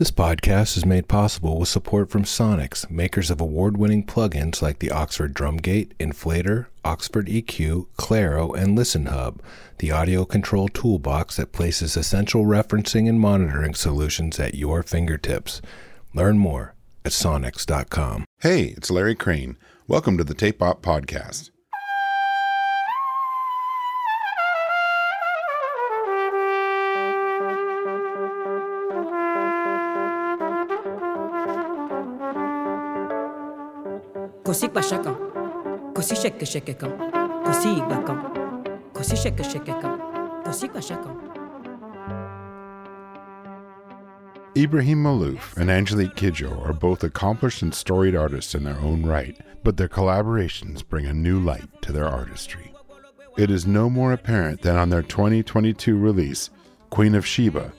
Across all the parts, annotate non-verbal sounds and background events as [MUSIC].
This podcast is made possible with support from Sonnox, makers of award winning plugins like the Oxford Drumgate, Inflator, Oxford EQ, Claro, and Listen Hub, the audio control toolbox that places essential referencing and monitoring solutions at your fingertips. Learn more at sonnox.com. Hey, it's Larry Crane. Welcome to the Tape Op Podcast. Così Shek Shekekam, Così Pashakam. Ibrahim Maalouf and Angelique Kidjo are both accomplished and storied artists in their own right, but their collaborations bring a new light to their artistry. It is no more apparent than on their 2022 release, Queen of Sheba,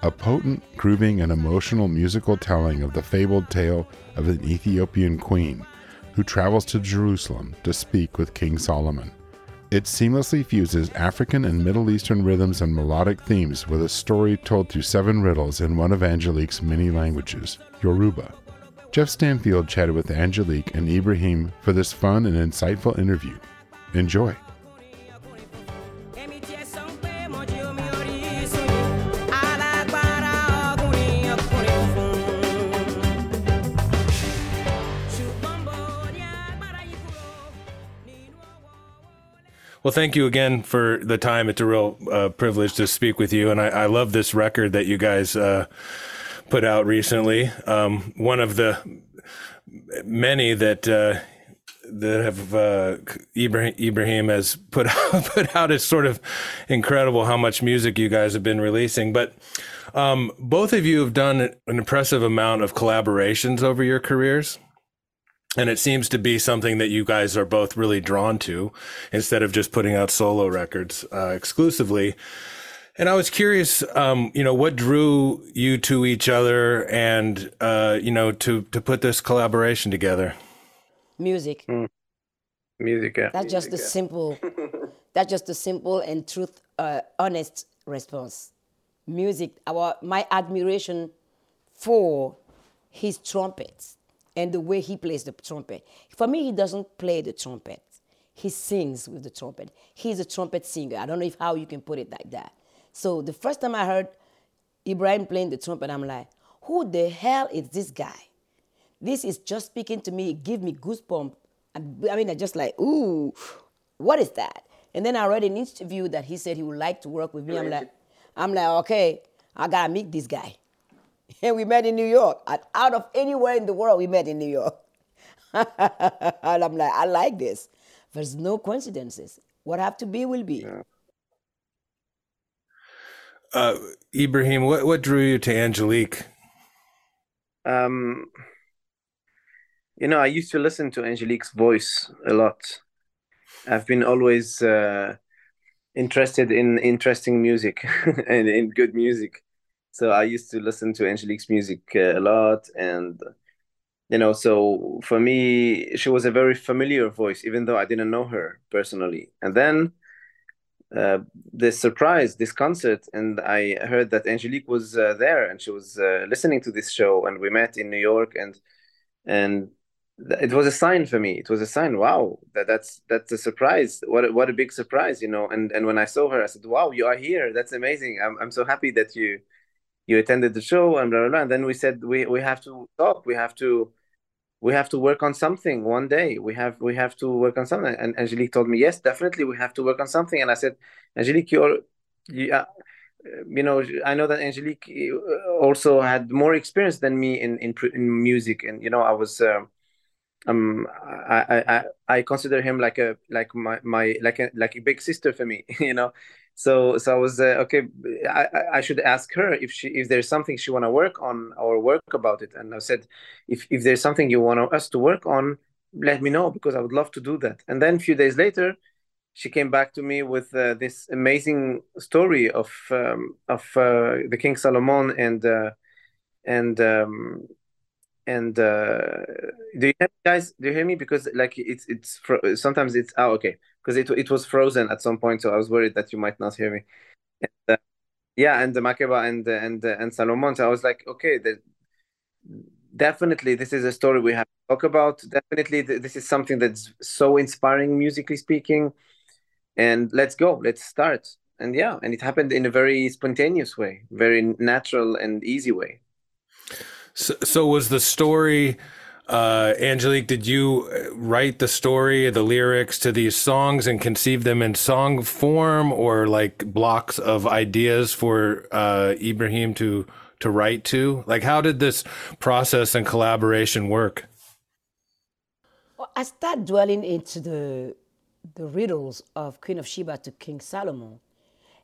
a potent, grooving, and emotional musical telling of the fabled tale of an Ethiopian queen who travels to Jerusalem to speak with King Solomon. It seamlessly fuses African and Middle Eastern rhythms and melodic themes with a story told through seven riddles in one of Angelique's many languages, Yoruba. Geoff Stanfield chatted with Angelique and Ibrahim for this fun and insightful interview. Enjoy. Well, thank you again for the time. It's a real uh, privilege to speak with you. And I, I, love this record that you guys uh, put out recently. Um, one of the many that uh, that have uh, Ibrahim, Ibrahim has put [LAUGHS] out, put out. It's sort of incredible how much music you guys have been releasing. But um, both of you have done an impressive amount of collaborations over your careers and it seems to be something that you guys are both really drawn to instead of just putting out solo records uh, exclusively. And i was curious um, you know what drew you to each other and uh, you know to to put this collaboration together? Music. Mm. music yeah. that's just music, the simple [LAUGHS] that's just a simple and truth uh, honest response. Music our my admiration for his trumpets and the way he plays the trumpet. For me, he doesn't play the trumpet. He sings with the trumpet. He's a trumpet singer. I don't know if how you can put it like that. So the first time I heard Ibrahim playing the trumpet, I'm like, who the hell is this guy? This is just speaking to me, give me goosebumps. I mean, I just like, ooh, what is that? And then I read an interview that he said he would like to work with me. I'm like, I'm like, okay, I gotta meet this guy. And [LAUGHS] we met in New York. Out of anywhere in the world, we met in New York. [LAUGHS] and I'm like, I like this. There's no coincidences. What have to be will be. Yeah. Uh, Ibrahim, what, what drew you to Angelique? Um, you know, I used to listen to Angelique's voice a lot. I've been always uh, interested in interesting music [LAUGHS] and in good music so I used to listen to Angelique's music uh, a lot, and you know, so for me, she was a very familiar voice, even though I didn't know her personally. And then uh, this surprise, this concert, and I heard that Angelique was uh, there, and she was uh, listening to this show, and we met in New York, and and it was a sign for me. It was a sign. Wow, that that's that's a surprise. What a, what a big surprise, you know. And and when I saw her, I said, "Wow, you are here. That's amazing. I'm I'm so happy that you." You attended the show and blah, blah, blah. And then we said we, we have to talk. We have to we have to work on something one day. We have we have to work on something. And Angelique told me, yes, definitely we have to work on something. And I said, Angelique, you're you, uh, you know, I know that Angelique uh, also had more experience than me in in, in music, and you know, I was. Uh, um, I, I I consider him like a like my my like a like a big sister for me, [LAUGHS] you know. So so I was uh, okay. I, I should ask her if she if there's something she want to work on or work about it. And I said, if if there's something you want us to work on, let me know because I would love to do that. And then a few days later, she came back to me with uh, this amazing story of um, of uh, the King Solomon and uh, and um, and uh, do you guys? Do you hear me? Because like it's it's fro- sometimes it's oh okay because it it was frozen at some point, so I was worried that you might not hear me. And, uh, yeah, and the Makeda and and and Salomon. So I was like, okay, the, definitely this is a story we have to talk about. Definitely this is something that's so inspiring musically speaking. And let's go, let's start. And yeah, and it happened in a very spontaneous way, very natural and easy way. So, so was the story uh, Angelique, did you uh, write the story, the lyrics to these songs and conceive them in song form or like blocks of ideas for uh, Ibrahim to to write to? Like, how did this process and collaboration work? Well, I start dwelling into the the riddles of Queen of Sheba to King Solomon,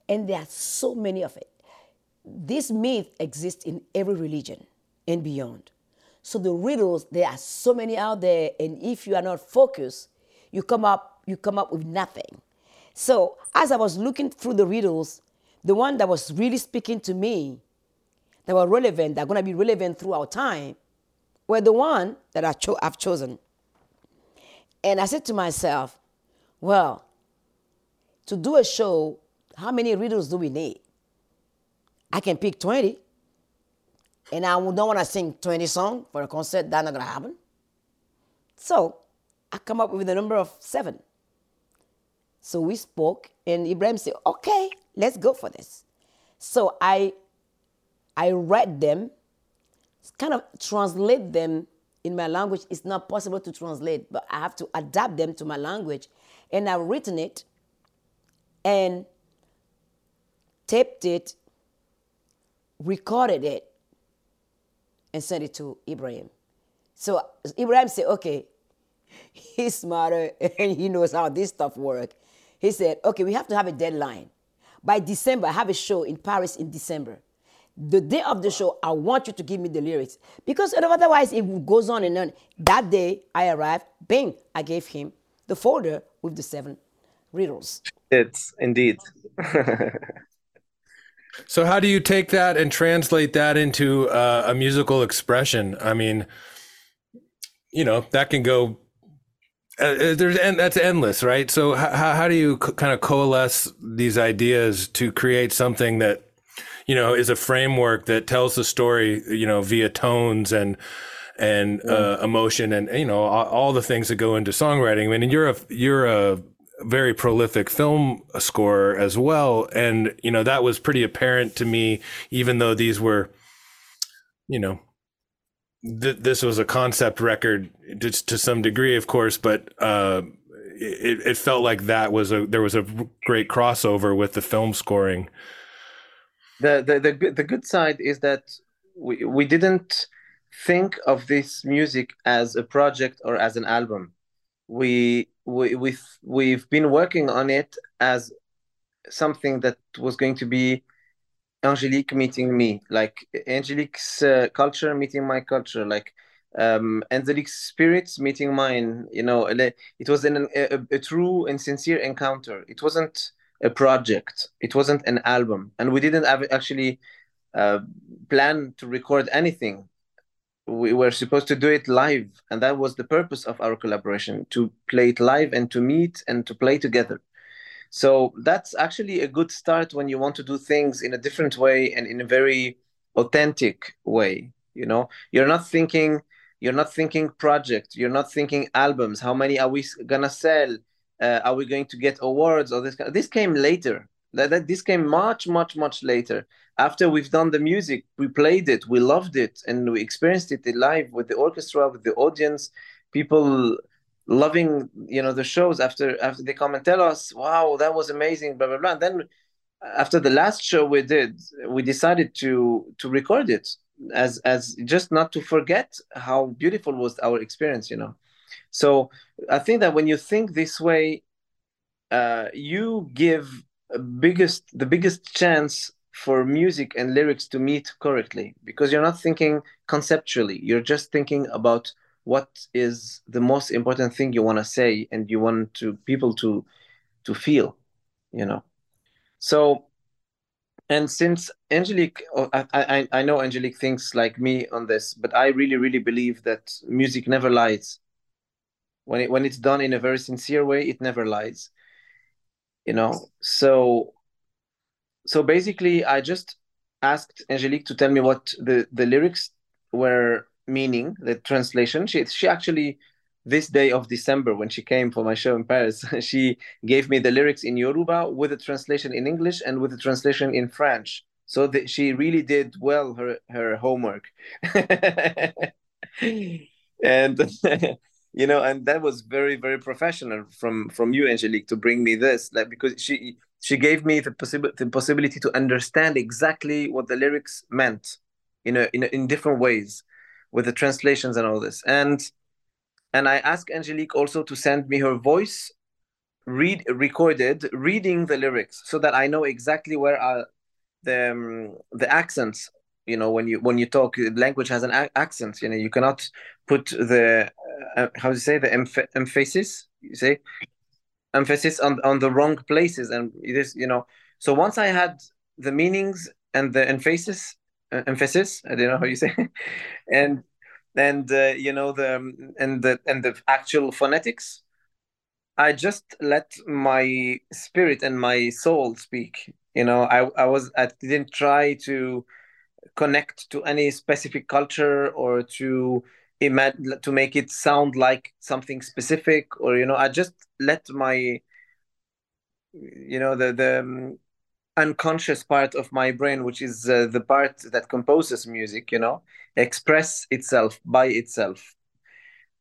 and there are so many of it. This myth exists in every religion and beyond. So the riddles, there are so many out there, and if you are not focused, you come up, you come up with nothing. So as I was looking through the riddles, the one that was really speaking to me, that were relevant, that are going to be relevant throughout time, were the one that I cho- I've chosen. And I said to myself, well, to do a show, how many riddles do we need? I can pick 20 and I don't want to sing 20 songs for a concert, that's not going to happen. So I come up with a number of seven. So we spoke, and Ibrahim said, okay, let's go for this. So I, I read them, kind of translate them in my language. It's not possible to translate, but I have to adapt them to my language. And I've written it and taped it, recorded it, and sent it to Ibrahim. So Ibrahim said, okay, he's smarter [LAUGHS] and he knows how this stuff works. He said, okay, we have to have a deadline. By December, I have a show in Paris in December. The day of the show, I want you to give me the lyrics. Because otherwise, it goes on and on. That day, I arrived, bing, I gave him the folder with the seven riddles. It's indeed. [LAUGHS] So how do you take that and translate that into uh, a musical expression? I mean, you know, that can go. Uh, uh there's and that's endless, right? So how how do you co- kind of coalesce these ideas to create something that you know is a framework that tells the story, you know, via tones and and uh, emotion and you know all, all, the things that go into songwriting. I mean, you're a you're a very prolific film scorer as well. And, you know, that was pretty apparent to me, even though these were, you know, th- this was a concept record to some degree, of course, but, uh, it, it felt like that was a there was a great crossover with the film scoring. The the the the good side is that we we didn't think of this music as a project or as an album. We we, we've we've been working on it as something that was going to be Angelique meeting me, like Angelique's uh, culture meeting my culture, like um, Angelique's spirits meeting mine. You know, it was an, a, a true and sincere encounter. It wasn't a project. It wasn't an album, and we didn't have actually uh, plan to record anything we were supposed to do it live and that was the purpose of our collaboration to play it live and to meet and to play together. So that's actually a good start when you want to do things in a different way and in a very authentic way you know? You're not thinking you're not thinking project you're not thinking albums. How many are we gonna sell? Uh, are we going to get awards or this this came later that, that this came much much much later. After we've done the music, we played it, we loved it, and we experienced it live with the orchestra, with the audience, people loving you know the shows after after they come and tell us wow that was amazing blah blah blah. And then after the last show we did we decided to to record it as as just not to forget how beautiful was our experience you know. So i think that when you think this way uh, you give biggest the biggest chance for music and lyrics to meet correctly because you're not thinking conceptually. You're just thinking about what is the most important thing you want to say and you want to people to to feel you know? So and since angelique oh, I, I i know angelique thinks like me on this but i really really believe that music never lies. When it when it's done in a very sincere way it never lies you know so so basically, I just asked Angelique to tell me what the the lyrics were meaning, the translation. She she actually this day of December when she came for my show in Paris, [LAUGHS] she gave me the lyrics in Yoruba with a translation in English and with a translation in French. So that she really did well her her homework. [LAUGHS] and [LAUGHS] you know, and that was very very professional from from you, Angelique, to bring me this, like because she she gave me the possibility the possibility to understand exactly what the lyrics meant, you know, in in different ways, with the translations and all this, and and I asked Angelique also to send me her voice read recorded reading the lyrics so that I know exactly where are the um, the accents you know when you when you talk language has an a- accent you know you cannot put the uh, how do you say the emph- emphasis you say emphasis on on the wrong places and this you know so once i had the meanings and the emphasis uh, emphasis i don't know how you say [LAUGHS] and and uh, you know the and the and the actual phonetics i just let my spirit and my soul speak you know? I i was i didn't try to connect to any specific culture or to imagine to make it sound like something specific or you know i just let my you know the the um, unconscious part of my brain which is uh, the part that composes music you know express itself by itself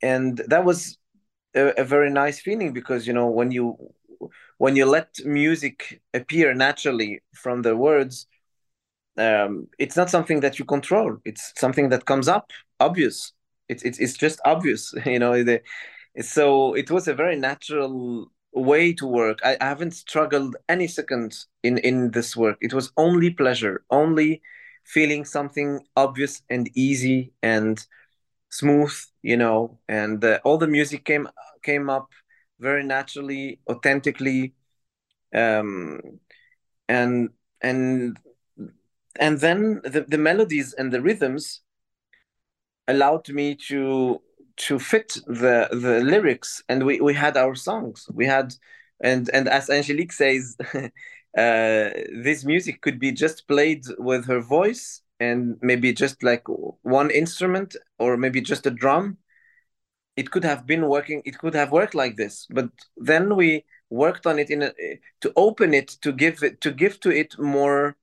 and that was a, a very nice feeling because you know when you when you let music appear naturally from the words um, it's not something that you control. It's something that comes up, obvious. It's it's, it's just obvious, [LAUGHS] you know. The, so it was a very natural way to work. I, I haven't struggled any second in in this work. It was only pleasure, only feeling something obvious and easy and smooth, you know. And uh, all the music came came up very naturally, authentically, um, and and and then the, the melodies and the rhythms allowed me to to fit the the lyrics. And we we had our songs. We had and and as angelique says [LAUGHS] uh, this music could be just played with her voice and maybe just like one instrument or maybe just a drum. It could have been working it could have worked like this. But then we worked on it in a, to open it to give it to give to it more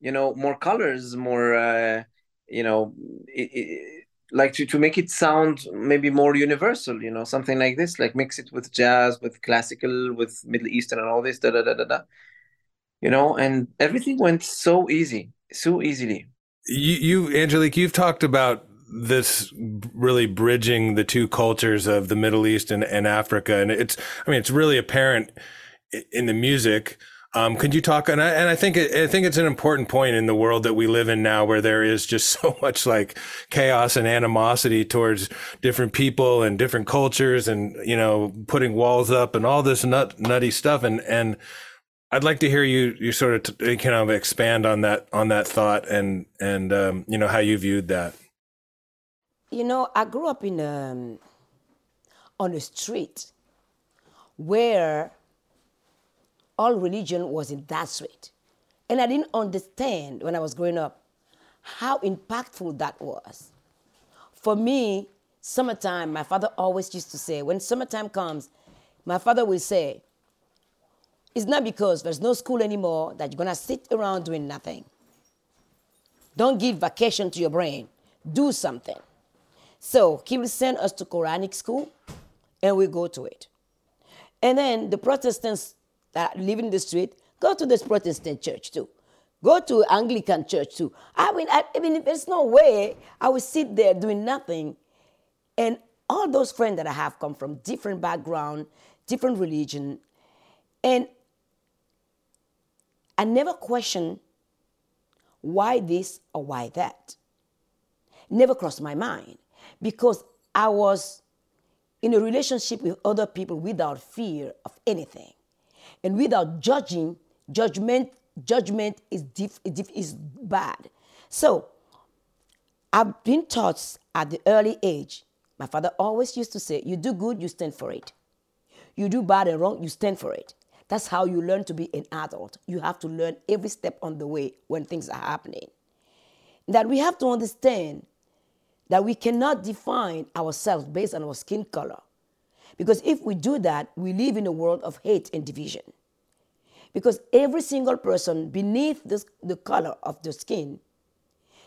you know more colors more uh, you know it, it, like to, to make it sound maybe more universal you know something like this like mix it with jazz with classical with middle eastern and all this da da da da da. You know and everything went so easy so easily. You, you angelique you've talked about this really bridging the two cultures of the middle east and, and africa and it's i mean it's really apparent in the music um, could you talk? And I, and I think I think it's an important point in the world that we live in now, where there is just [LAUGHS] so much like chaos and animosity towards different people and different cultures, and you know, putting walls up and all this nut nutty stuff. And and I'd like to hear you you sort of t- kind of expand on that on that thought and and um, you know how you viewed that. You know, I grew up in um, on a street where all religion was in that street. And I didn't understand when I was growing up how impactful that was. For me, summertime, my father always used to say, when summertime comes, my father will say, it's not because there's no school anymore that you're gonna sit around doing nothing. Don't give vacation to your brain. Do something. So he will send us to Quranic school and we go to it. And then the Protestants that live in the street, go to this Protestant church too. Go to Anglican church too. I mean, I, I mean, there's no way I would sit there doing nothing. And all those friends that I have come from different background, different religion, and I never question why this or why that. Never crossed my mind because I was in a relationship with other people without fear of anything and without judging, judgment judgment is diff, is bad. So I've been taught at the early age. My father always used to say, "You do good, you stand for it. You do bad and wrong, you stand for it." That's how you learn to be an adult. You have to learn every step on the way when things are happening. That we have to understand that we cannot define ourselves based on our skin color. Because if we do that, we live in a world of hate and division. Because every single person beneath this, the color of the skin,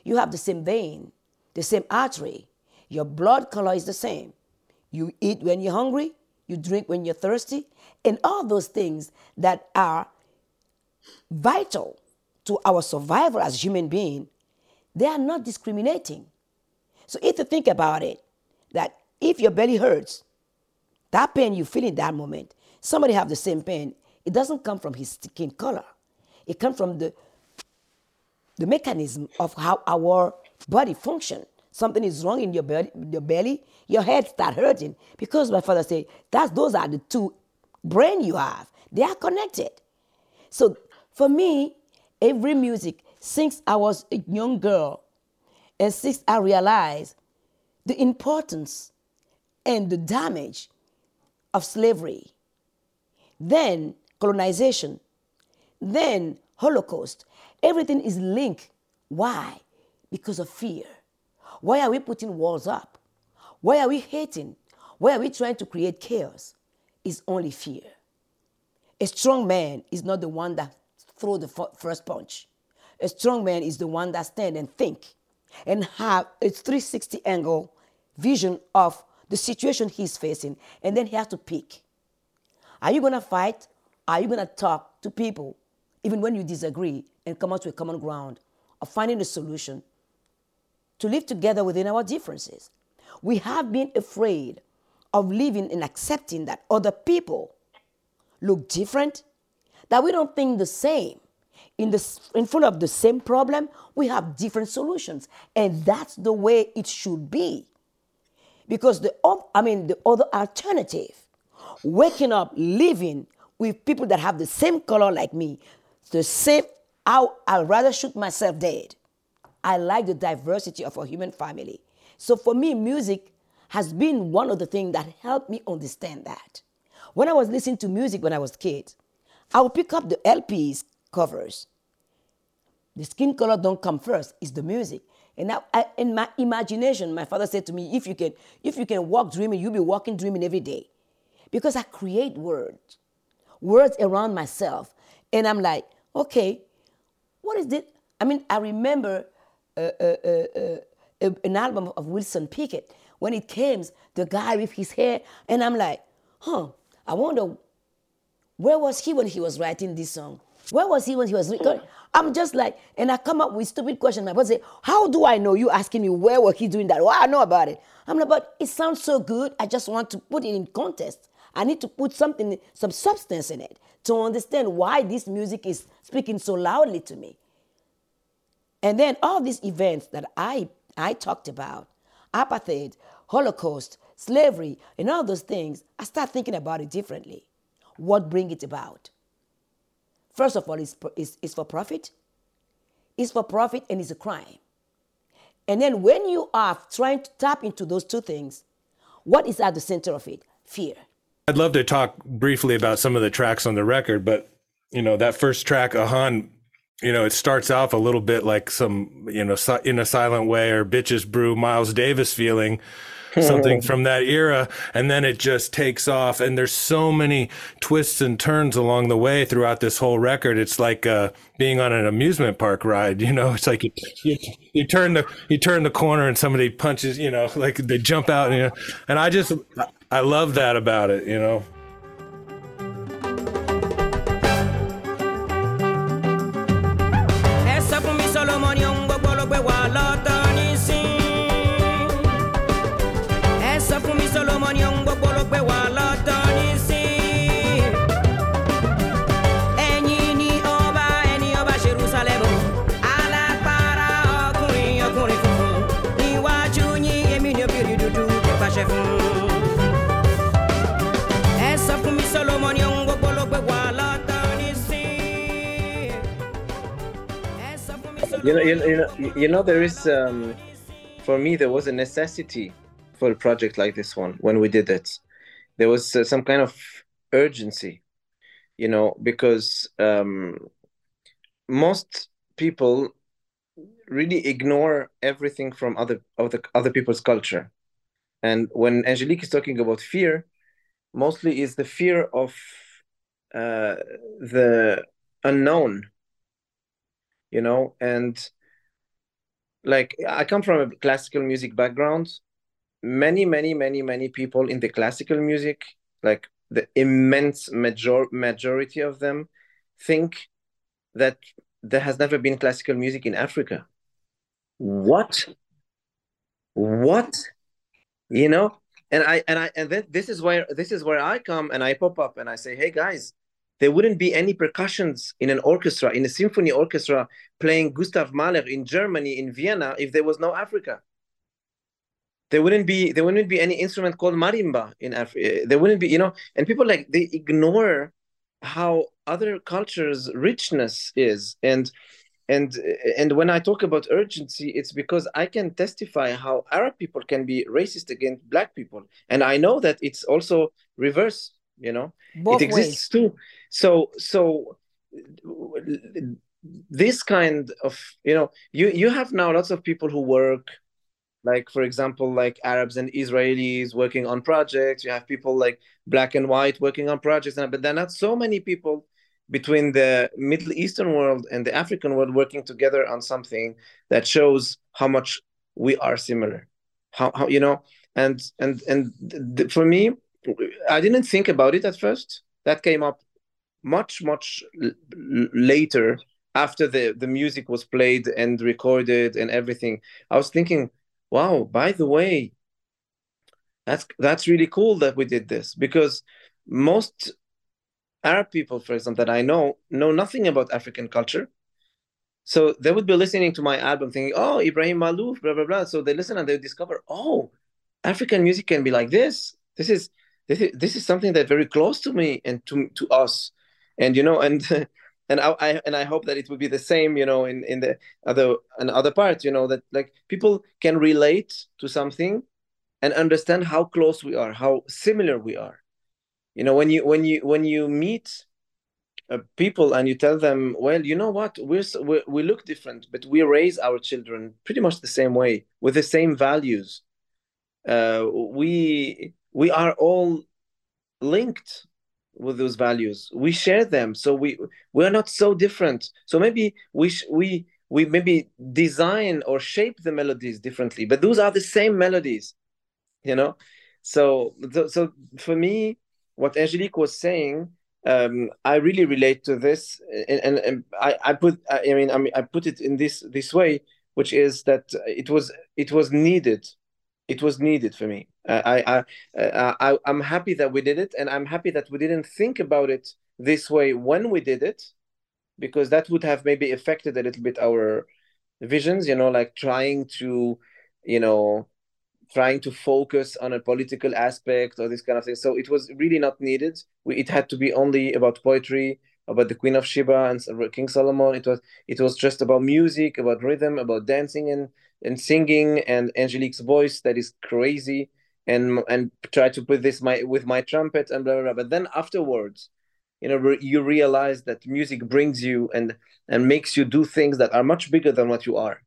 you have the same vein, the same artery. Your blood color is the same. You eat when you're hungry, you drink when you're thirsty, and all those things that are vital to our survival as human beings, they are not discriminating. So if you think about it, that if your belly hurts, that pain you feel in that moment, somebody have the same pain, it doesn't come from his skin color. It comes from the, the mechanism of how our body function. Something is wrong in your belly, your belly, your head start hurting. Because my father said, that's those are the two brain you have. They are connected. So for me, every music, since I was a young girl, and since I realized the importance and the damage of slavery, then colonization, then Holocaust, everything is linked. Why? Because of fear. Why are we putting walls up? Why are we hating? Why are we trying to create chaos? It's only fear. A strong man is not the one that throw the first punch. A strong man is the one that stand and think and have a 360 angle vision of the situation he's facing, and then he has to pick. Are you going to fight? Are you going to talk to people, even when you disagree, and come out to a common ground of finding a solution to live together within our differences? We have been afraid of living and accepting that other people look different, that we don't think the same. In, the, in front of the same problem, we have different solutions. And that's the way it should be. Because the, I mean, the other alternative, waking up, living with people that have the same color like me, the same, I, I'd rather shoot myself dead. I like the diversity of a human family. So for me, music has been one of the things that helped me understand that. When I was listening to music when I was a kid, I would pick up the LPs covers. The skin color don't come first, it's the music. And now, I, in my imagination, my father said to me, if you can, if you can walk dreaming, you'll be walking dreaming every day. Because I create words, words around myself. And I'm like, okay, what is it? I mean, I remember uh, uh, uh, uh an album of Wilson Pickett when it came, the guy with his hair, and I'm like, huh, I wonder where was he when he was writing this song? Where was he when he was recording? I'm just like, and I come up with stupid questions. My boss say, How do I know? You asking me where was he doing that? Well, I know about it. I'm like, but it sounds so good. I just want to put it in context. I need to put something, some substance in it to understand why this music is speaking so loudly to me. And then all these events that I I talked about, apartheid, Holocaust, slavery, and all those things, I start thinking about it differently. What bring it about? First of all, it's, it's, it's for profit. It's for profit and it's a crime. And then when you are trying to tap into those two things, what is at the center of it? Fear. I'd love to talk briefly about some of the tracks on the record, but you know that first track, Ahan, you know, it starts off a little bit like some, you know, in a silent way or bitches brew Miles Davis feeling something [LAUGHS] from that era. And then it just takes off. And there's so many twists and turns along the way throughout this whole record. It's like, uh, being on an amusement park ride, you know, it's like you, you, you, turn the, you turn the corner and somebody punches, you know, like they jump out, you know, and I just, I love that about it, you know. You know, you know, you know, there is um, for me there was a necessity for a project like this one when we did it. There was uh, some kind of urgency you know, because um, most people really ignore everything from other other other people's culture. And when Angelique is talking about fear, mostly is the fear of uh, the unknown, you know, and like I come from a classical music background. Many, many, many, many people in the classical music, like the immense major majority of them, think that there has never been classical music in Africa. What? What? You know? And I and I and then this is where this is where I come and I pop up and I say, hey guys, there wouldn't be any percussions in an orchestra, in a symphony orchestra playing Gustav Mahler in Germany, in Vienna, if there was no Africa. There wouldn't be there wouldn't be any instrument called marimba in Africa. Eh, there wouldn't be, you know, and people like they ignore how other cultures' richness is. And and eh, and when I talk about urgency, it's because I can testify how Arab people can be racist against black people. And I know that it's also reverse you know Both it exists ways. too so so this kind of you know you you have now lots of people who work like for example like arabs and israelis working on projects you have people like black and white working on projects but there are not so many people between the middle eastern world and the african world working together on something that shows how much we are similar how, how you know and and and for me I didn't think about it at first. That came up much much later after the the music was played and recorded and everything. I was thinking, wow, by the way, that's that's really cool that we did this because most Arab people, for example, that I know know nothing about African culture. So they would be listening to my album thinking, oh, Ibrahim Maalouf, blah, blah, blah. So they listen and they discover, oh, African music can be like this. This is this is this is something that very close to me and to to us and you know and [LAUGHS] and I, I and I hope that it will be the same you know in in the other and other parts you know that like people can relate to something and understand how close we are how similar we are. You know when you when you when you meet uh, people and you tell them well you know what? We're, we're we look different but we raise our children pretty much the same way with the same values. Uh, we we are all linked with those values. We share them so we we're not so different. So maybe we we we maybe design or shape the melodies differently but those are the same melodies you know? So so for me what angelique was saying um, I really relate to this, and, and, and I, I put I mean I mean I put it in this this way, which is that it was it was needed it was needed for me. I, I, uh, I, I'm happy that we did it, and I'm happy that we didn't think about it this way when we did it, because that would have maybe affected a little bit our visions. You know, like trying to, you know, trying to focus on a political aspect or this kind of thing. So it was really not needed. We, it had to be only about poetry, about the Queen of Sheba and King Solomon. It was it was just about music, about rhythm, about dancing and and singing and Angelique's voice that is crazy and and try to put this my with my trumpet and blah blah blah. But then afterwards, you know, re- you realize that music brings you and and makes you do things that are much bigger than what you are.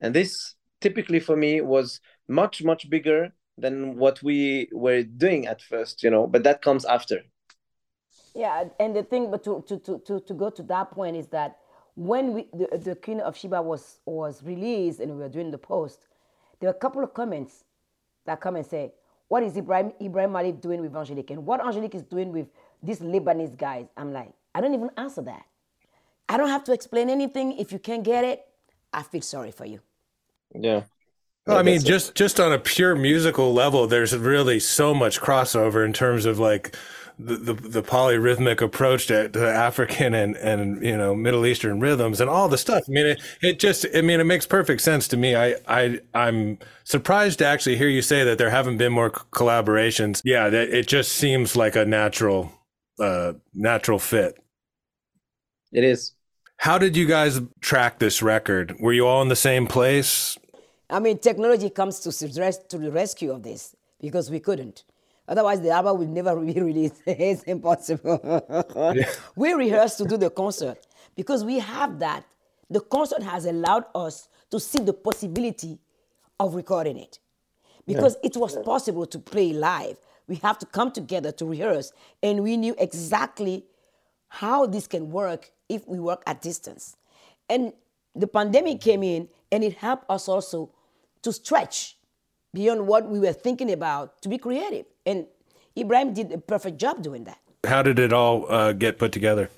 And this typically for me was much much bigger than what we were doing at first, you know. But that comes after. Yeah, and the thing, but to to to to, to go to that point is that when we, the, the Queen of Sheba was, was released and we were doing the post, there were a couple of comments that come and say, what is Ibrahim, Ibrahim Maalouf doing with Angelique? And what Angelique is doing with these Lebanese guys? I'm like, I don't even answer that. I don't have to explain anything. If you can't get it, I feel sorry for you. Yeah. Well, I mean, just just on a pure musical level, there's really so much crossover in terms of like the, the, the polyrhythmic approach to, to, African and, and, you know, Middle Eastern rhythms and all the stuff. I mean, it, it just, I mean, it makes perfect sense to me. I, I, I'm surprised to actually hear you say that there haven't been more collaborations. Yeah. That it just seems like a natural, uh, natural fit. It is. How did you guys track this record? Were you all in the same place? I mean, technology comes to, to the rescue of this because we couldn't. Otherwise, the album will never [LAUGHS] be released. it's impossible. Yeah. we rehearse to do the concert because we have that. The concert has allowed us to see the possibility of recording it because it was possible to play live. We have to come together to rehearse, and we knew exactly how this can work if we work at distance. And the pandemic came in, and it helped us also to stretch beyond what we were thinking about to be creative. And Ibrahim did a perfect job doing that. How did it all uh, get put together?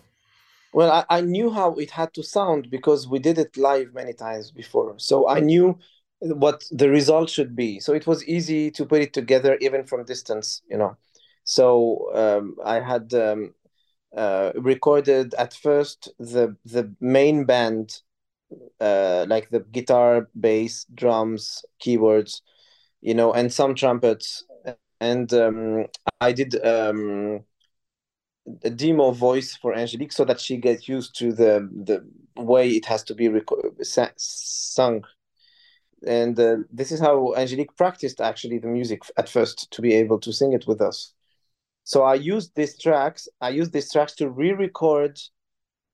Well, I, I knew how it had to sound because we did it live many times before. So I knew what the result should be. So it was easy to put it together even from distance, you know. So um, I had um, uh, recorded at first the the main band, uh, like the guitar, bass, drums, keyboards, you know, and some trumpets. And um, I did um, a demo voice for Angelique so that she gets used to the the way it has to be sa- sung. And uh, this is how Angelique practiced actually the music at first to be able to sing it with us. So I used these tracks. I used these tracks to re-record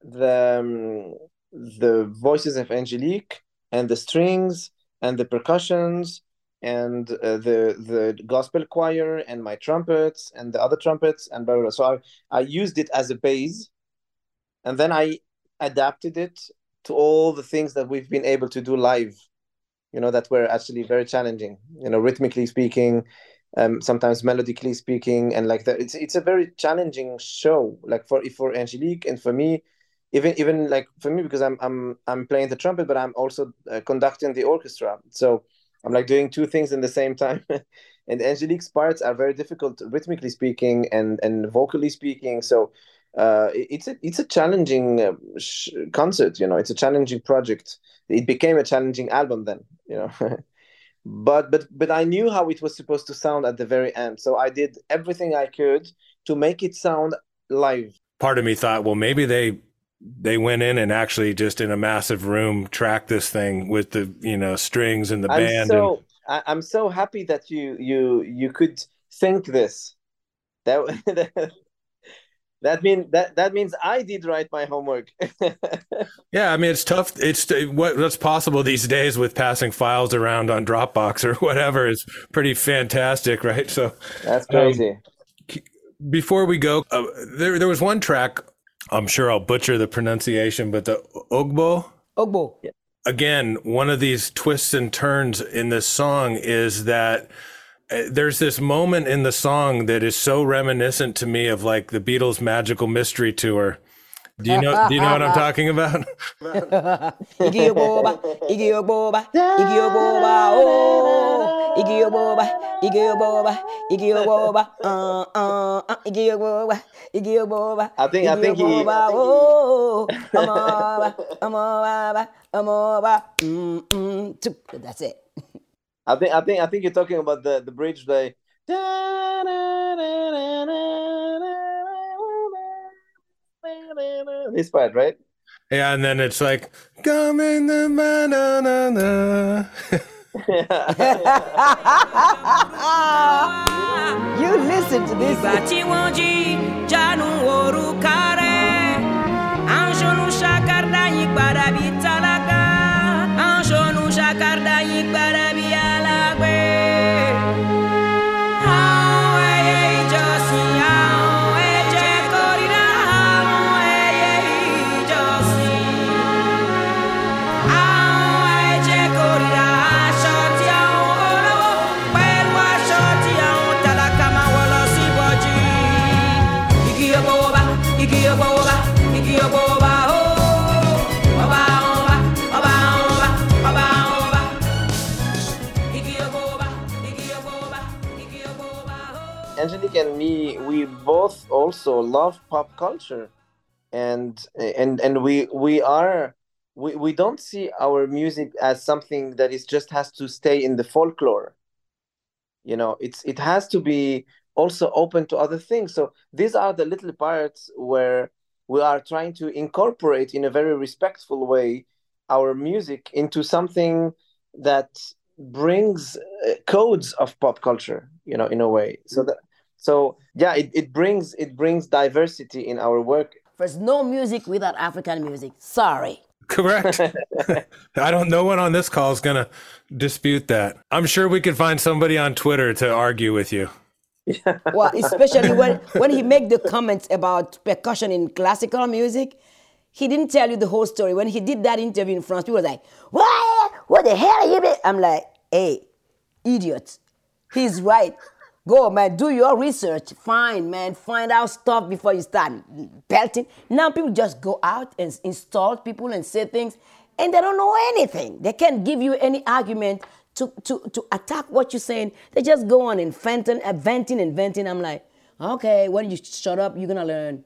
the um, the voices of Angelique and the strings and the percussions and uh, the the gospel choir and my trumpets and the other trumpets and blah, blah, blah. so I, I used it as a base and then I adapted it to all the things that we've been able to do live you know that were actually very challenging you know rhythmically speaking um, sometimes melodically speaking and like that it's it's a very challenging show like for for Angelique and for me even even like for me because I'm I'm I'm playing the trumpet but I'm also uh, conducting the orchestra so I'm like doing two things in the same time. [LAUGHS] and Angelique's parts are very difficult rhythmically speaking and and vocally speaking. So uh, it's a it's a challenging uh, sh- concert. You know, it's a challenging project. It became a challenging album then. You know. [LAUGHS] but but but I knew how it was supposed to sound at the very end, so I did everything I could to make it sound live. Part of me thought, well, maybe they they went in and actually just in a massive room tracked this thing with the you know strings and the I'm band. so and, I'm so happy that you you you could think this. That [LAUGHS] that, that mean that that means I did write my homework. [LAUGHS] yeah, I mean it's tough. It's what, what's possible these days with passing files around on Dropbox or [LAUGHS] whatever is pretty fantastic, right? So That's crazy. Um, before we go, uh, there there was one track. I'm sure I'll butcher the pronunciation, but the Ogbo. Ogbo. Again, one of these twists and turns in this song is that uh, there's this moment in the song that is so reminiscent to me of like the Beatles' Magical Mystery Tour. Do you know? Do you know what I'm [LAUGHS] talking about? Iggy Boba, Iggy Boba, Iggy Boba, oh, Iggy Boba, Iggy Boba, Iggy Boba, [LAUGHS] uh, uh, uh, Iggy Boba, Iggy Boba. I think I think he. Boba, oh, Amoba, Amoba, Amoba, mm, mm, that's it. I think I think I think you're talking about the the bridge they. This part, right? Yeah, and then it's like, come in the banana. [LAUGHS] [LAUGHS] [LAUGHS] you listen to this. Also love pop culture, and and and we we are we, we don't see our music as something that is just has to stay in the folklore. You know, it's it has to be also open to other things. So these are the little parts where we are trying to incorporate in a very respectful way our music into something that brings uh, codes of pop culture you know in a way so that So yeah, it, it brings it brings diversity in our work. There's no music without African music. Sorry. Correct. [LAUGHS] I don't. No one on this call is gonna dispute that. I'm sure we could find somebody on Twitter to argue with you. Well, especially when, [LAUGHS] when he made the comments about percussion in classical music, he didn't tell you the whole story. When he did that interview in France, people was like, What? What the hell are you doing? I'm like, hey, idiot. He's right. Go, man, do your research. Find, man, find out stuff before you start belting. Now people just go out and install people and say things, and they don't know anything. They can't give you any argument to, to, to attack what you're saying. They just go on and venting, uh, venting and venting. I'm like, okay, when you shut up, you're gonna learn.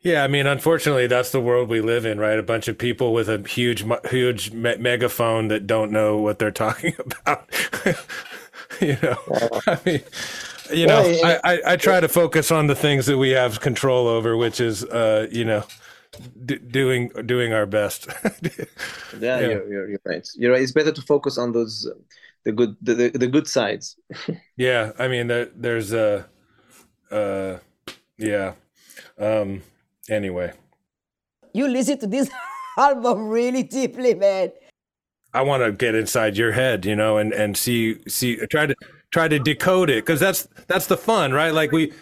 Yeah, I mean, unfortunately, that's the world we live in, right? A bunch of people with a huge, huge me- megaphone that don't know what they're [LAUGHS] talking about. [LAUGHS] [LAUGHS] you know, I mean, you know, Well, I, I, I try to focus on the things that we have control over, which is, uh, you know, d- doing doing our best. [LAUGHS] Yeah, You're, you're, you're right. You're right. It's better to focus on those the good the, the, the good sides. [LAUGHS] yeah, I mean, there, there's a, uh, yeah. Um, anyway. You listen to this album really deeply, man. I want to get inside your head, you know, and and see see try to try to decode it because that's that's the fun, right? Like we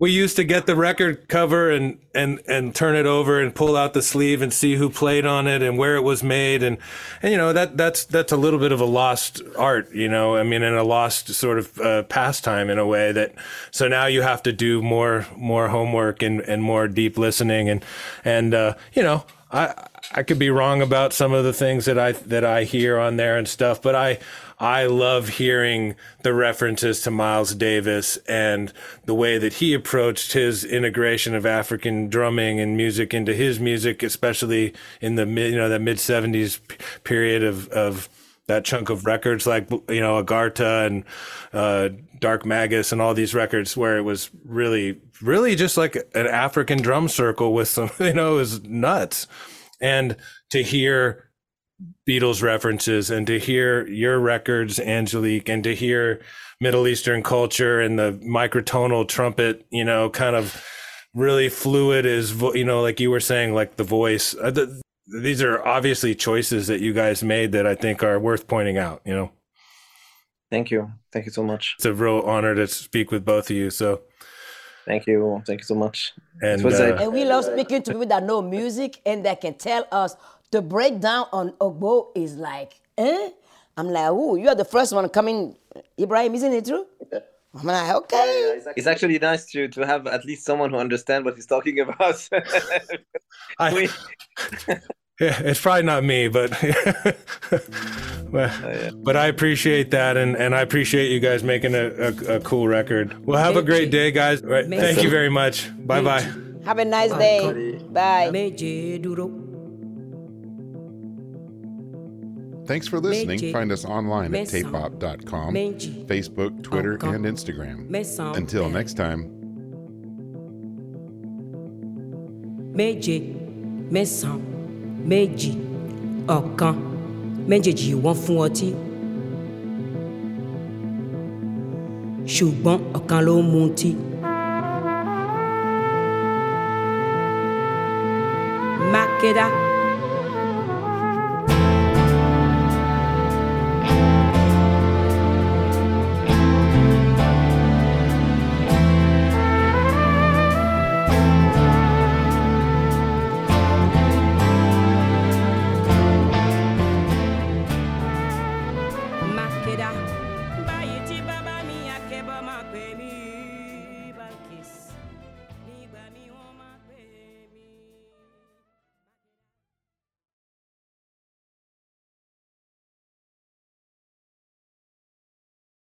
we used to get the record cover and and and turn it over and pull out the sleeve and see who played on it and where it was made and and you know that that's that's a little bit of a lost art, you know. I mean, and a lost sort of uh, pastime in a way that so now you have to do more more homework and and more deep listening and and uh, you know I I could be wrong about some of the things that I that I hear on there and stuff, but I I love hearing the references to Miles Davis and the way that he approached his integration of African drumming and music into his music, especially in the mid you know that mid seventies period of of that chunk of records like you know Agharta and uh, Dark Magus and all these records where it was really really just like an African drum circle with some [LAUGHS] you know it was nuts and to hear Beatles references and to hear your records Angelique and to hear Middle Eastern culture and the microtonal trumpet you know kind of really fluid is you know like you were saying like the voice uh, the, these are obviously choices that you guys made that I think are worth pointing out. You know, Thank you. Thank you so much. it's a real honor to speak with both of you. So, Thank you. Thank you so much. and It was a- uh, And we love speaking to people that know music and that can tell us the breakdown on Ogbo is like, eh? I'm like, oh, you are the first one coming, Ibrahim, isn't it true? I'm like, okay. It's actually nice to to have at least someone who understands what he's talking about. [LAUGHS] I, We- [LAUGHS] yeah, it's probably not me, but [LAUGHS] but, oh, but I appreciate that, and, and I appreciate you guys making a, a, a cool record. Well, have a great day, guys. Right, Thank you very much. Bye bye. Have a nice day. Bye. Thanks for listening. Find us online at mẹ́sàn-án, tapeop.com, Facebook, Twitter, and Instagram. Until next time. méje mẹ́sàn-án méjì ọ̀kan. Méjèèjì wọ́n fún ọtí. Ṣùgbọ́n ọ̀kan ló ń mutí. mákẹ́dá